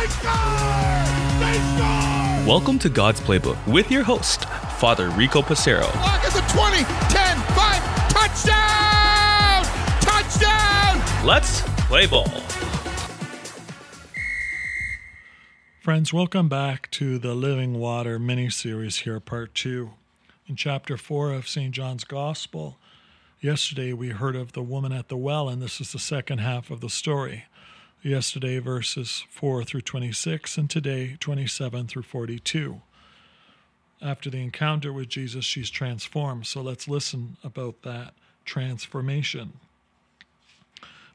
They score! They score! Welcome to God's Playbook with your host, Father Rico Passero. Lock at the 20, 10, 5, touchdown! Touchdown! Let's play ball. Friends, welcome back to the Living Water mini series here, part two. In chapter four of St. John's Gospel, yesterday we heard of the woman at the well, and this is the second half of the story. Yesterday, verses 4 through 26, and today, 27 through 42. After the encounter with Jesus, she's transformed. So let's listen about that transformation.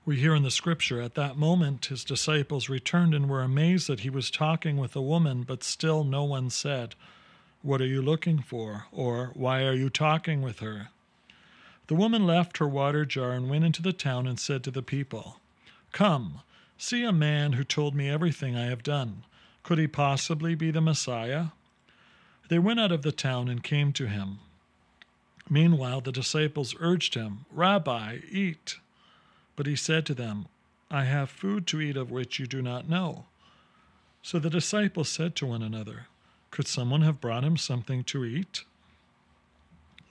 We hear in the scripture, at that moment his disciples returned and were amazed that he was talking with a woman, but still no one said, What are you looking for? or Why are you talking with her? The woman left her water jar and went into the town and said to the people, Come, see a man who told me everything I have done. Could he possibly be the Messiah? They went out of the town and came to him. Meanwhile, the disciples urged him, Rabbi, eat. But he said to them, I have food to eat of which you do not know. So the disciples said to one another, Could someone have brought him something to eat?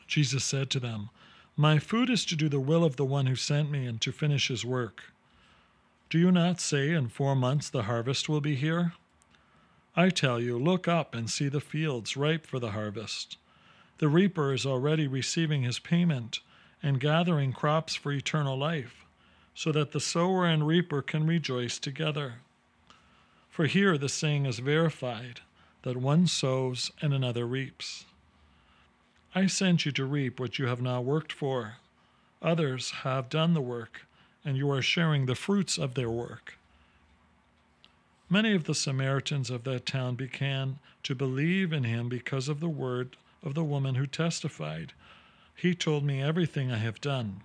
Jesus said to them, My food is to do the will of the one who sent me and to finish his work. Do you not say in four months the harvest will be here? I tell you, look up and see the fields ripe for the harvest. The reaper is already receiving his payment and gathering crops for eternal life, so that the sower and reaper can rejoice together. For here the saying is verified that one sows and another reaps. I sent you to reap what you have not worked for. Others have done the work, and you are sharing the fruits of their work. Many of the Samaritans of that town began to believe in him because of the word of the woman who testified, He told me everything I have done.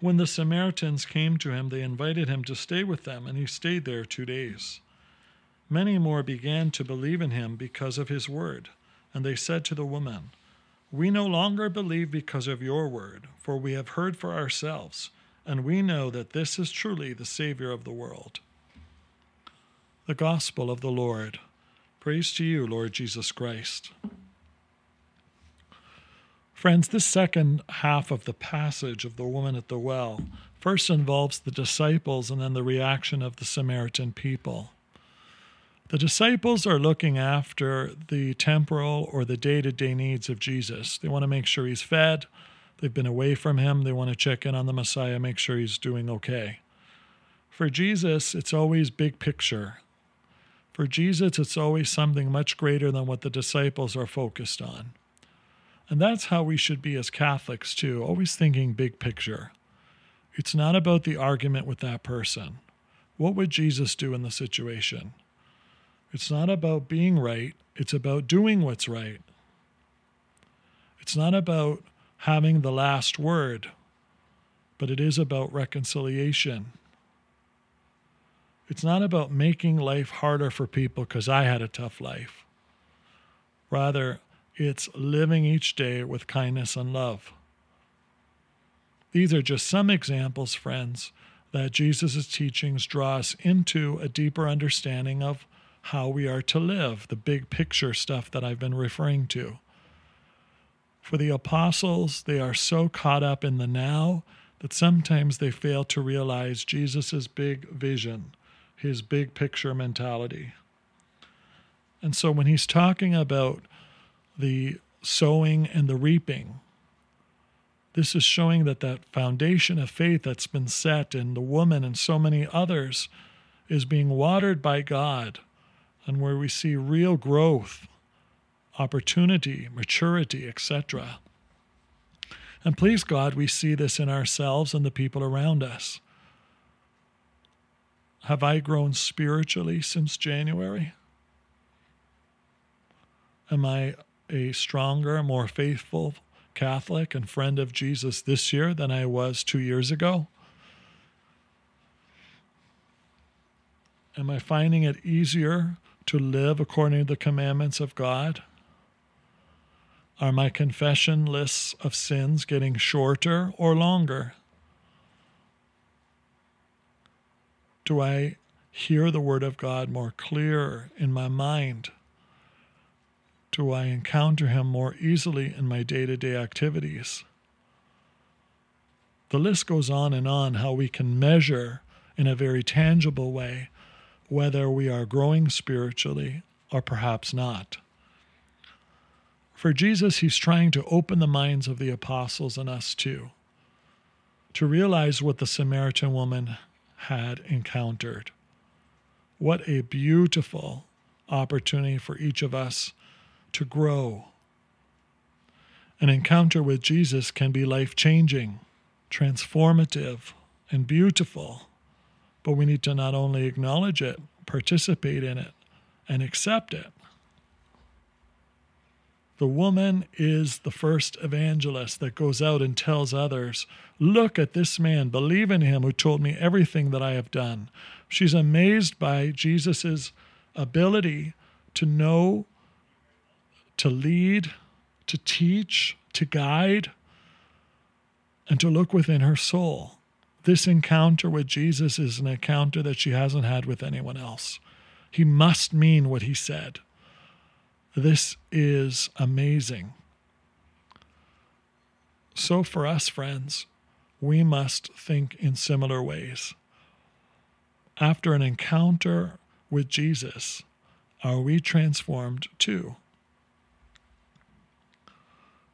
When the Samaritans came to him, they invited him to stay with them, and he stayed there two days. Many more began to believe in him because of his word, and they said to the woman, We no longer believe because of your word, for we have heard for ourselves, and we know that this is truly the Savior of the world. The Gospel of the Lord. Praise to you, Lord Jesus Christ. Friends, this second half of the passage of the woman at the well first involves the disciples and then the reaction of the Samaritan people. The disciples are looking after the temporal or the day to day needs of Jesus. They want to make sure he's fed. They've been away from him. They want to check in on the Messiah, make sure he's doing okay. For Jesus, it's always big picture. For Jesus, it's always something much greater than what the disciples are focused on. And that's how we should be as Catholics, too, always thinking big picture. It's not about the argument with that person. What would Jesus do in the situation? It's not about being right, it's about doing what's right. It's not about having the last word, but it is about reconciliation. It's not about making life harder for people because I had a tough life. Rather, it's living each day with kindness and love. These are just some examples, friends, that Jesus' teachings draw us into a deeper understanding of how we are to live, the big picture stuff that I've been referring to. For the apostles, they are so caught up in the now that sometimes they fail to realize Jesus' big vision, his big picture mentality. And so when he's talking about the sowing and the reaping, this is showing that that foundation of faith that's been set in the woman and so many others is being watered by God and where we see real growth, opportunity, maturity, etc. And please God, we see this in ourselves and the people around us. Have I grown spiritually since January? Am I a stronger, more faithful Catholic and friend of Jesus this year than I was two years ago? Am I finding it easier to live according to the commandments of God? Are my confession lists of sins getting shorter or longer? Do I hear the Word of God more clear in my mind? Do I encounter Him more easily in my day to day activities? The list goes on and on how we can measure in a very tangible way whether we are growing spiritually or perhaps not. For Jesus, he's trying to open the minds of the apostles and us too, to realize what the Samaritan woman had encountered. What a beautiful opportunity for each of us to grow. An encounter with Jesus can be life changing, transformative, and beautiful, but we need to not only acknowledge it, participate in it, and accept it. The woman is the first evangelist that goes out and tells others, Look at this man, believe in him who told me everything that I have done. She's amazed by Jesus' ability to know, to lead, to teach, to guide, and to look within her soul. This encounter with Jesus is an encounter that she hasn't had with anyone else. He must mean what he said. This is amazing. So, for us, friends, we must think in similar ways. After an encounter with Jesus, are we transformed too?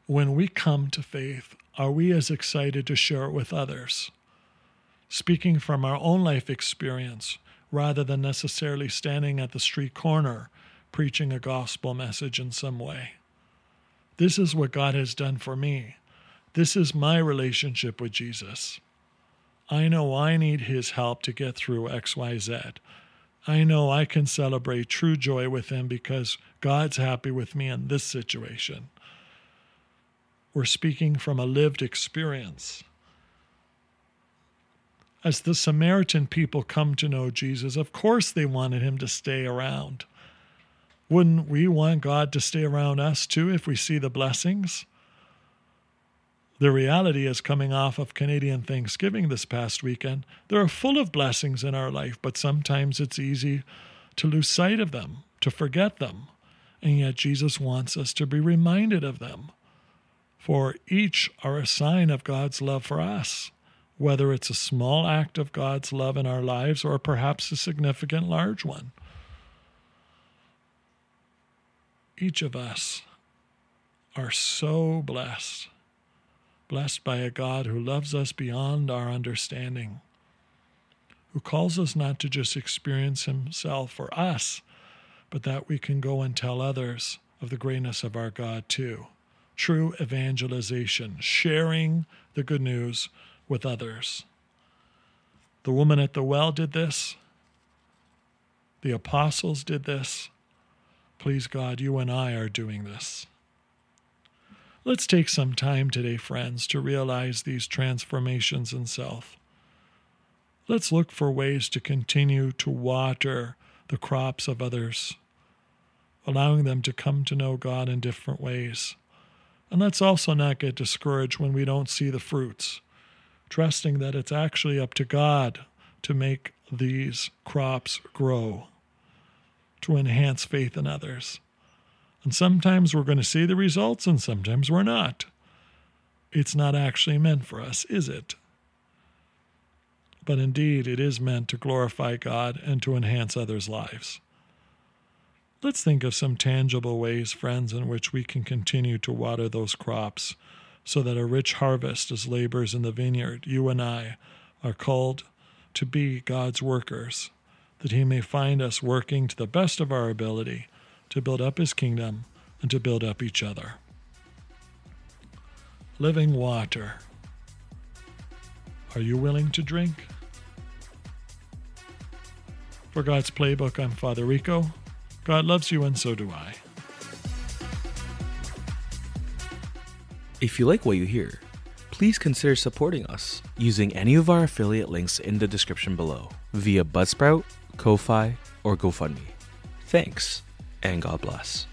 When we come to faith, are we as excited to share it with others? Speaking from our own life experience, rather than necessarily standing at the street corner preaching a gospel message in some way. This is what God has done for me. This is my relationship with Jesus. I know I need his help to get through XYZ. I know I can celebrate true joy with him because God's happy with me in this situation. We're speaking from a lived experience. As the Samaritan people come to know Jesus, of course they wanted him to stay around. Wouldn't we want God to stay around us too if we see the blessings? The reality is coming off of Canadian Thanksgiving this past weekend. There are full of blessings in our life, but sometimes it's easy to lose sight of them, to forget them. And yet Jesus wants us to be reminded of them. For each are a sign of God's love for us, whether it's a small act of God's love in our lives or perhaps a significant large one. Each of us are so blessed, blessed by a God who loves us beyond our understanding, who calls us not to just experience Himself for us, but that we can go and tell others of the greatness of our God too. True evangelization, sharing the good news with others. The woman at the well did this. The apostles did this. Please God, you and I are doing this. Let's take some time today, friends, to realize these transformations in self. Let's look for ways to continue to water the crops of others, allowing them to come to know God in different ways. And let's also not get discouraged when we don't see the fruits, trusting that it's actually up to God to make these crops grow to enhance faith in others. And sometimes we're going to see the results and sometimes we're not. It's not actually meant for us, is it? But indeed, it is meant to glorify God and to enhance others' lives. Let's think of some tangible ways, friends, in which we can continue to water those crops so that a rich harvest as laborers in the vineyard, you and I, are called to be God's workers that he may find us working to the best of our ability to build up his kingdom and to build up each other. Living water. Are you willing to drink? For God's Playbook, I'm Father Rico. God loves you, and so do I. If you like what you hear, please consider supporting us using any of our affiliate links in the description below via Buzzsprout Ko-Fi, or GoFundMe. Thanks, and God bless.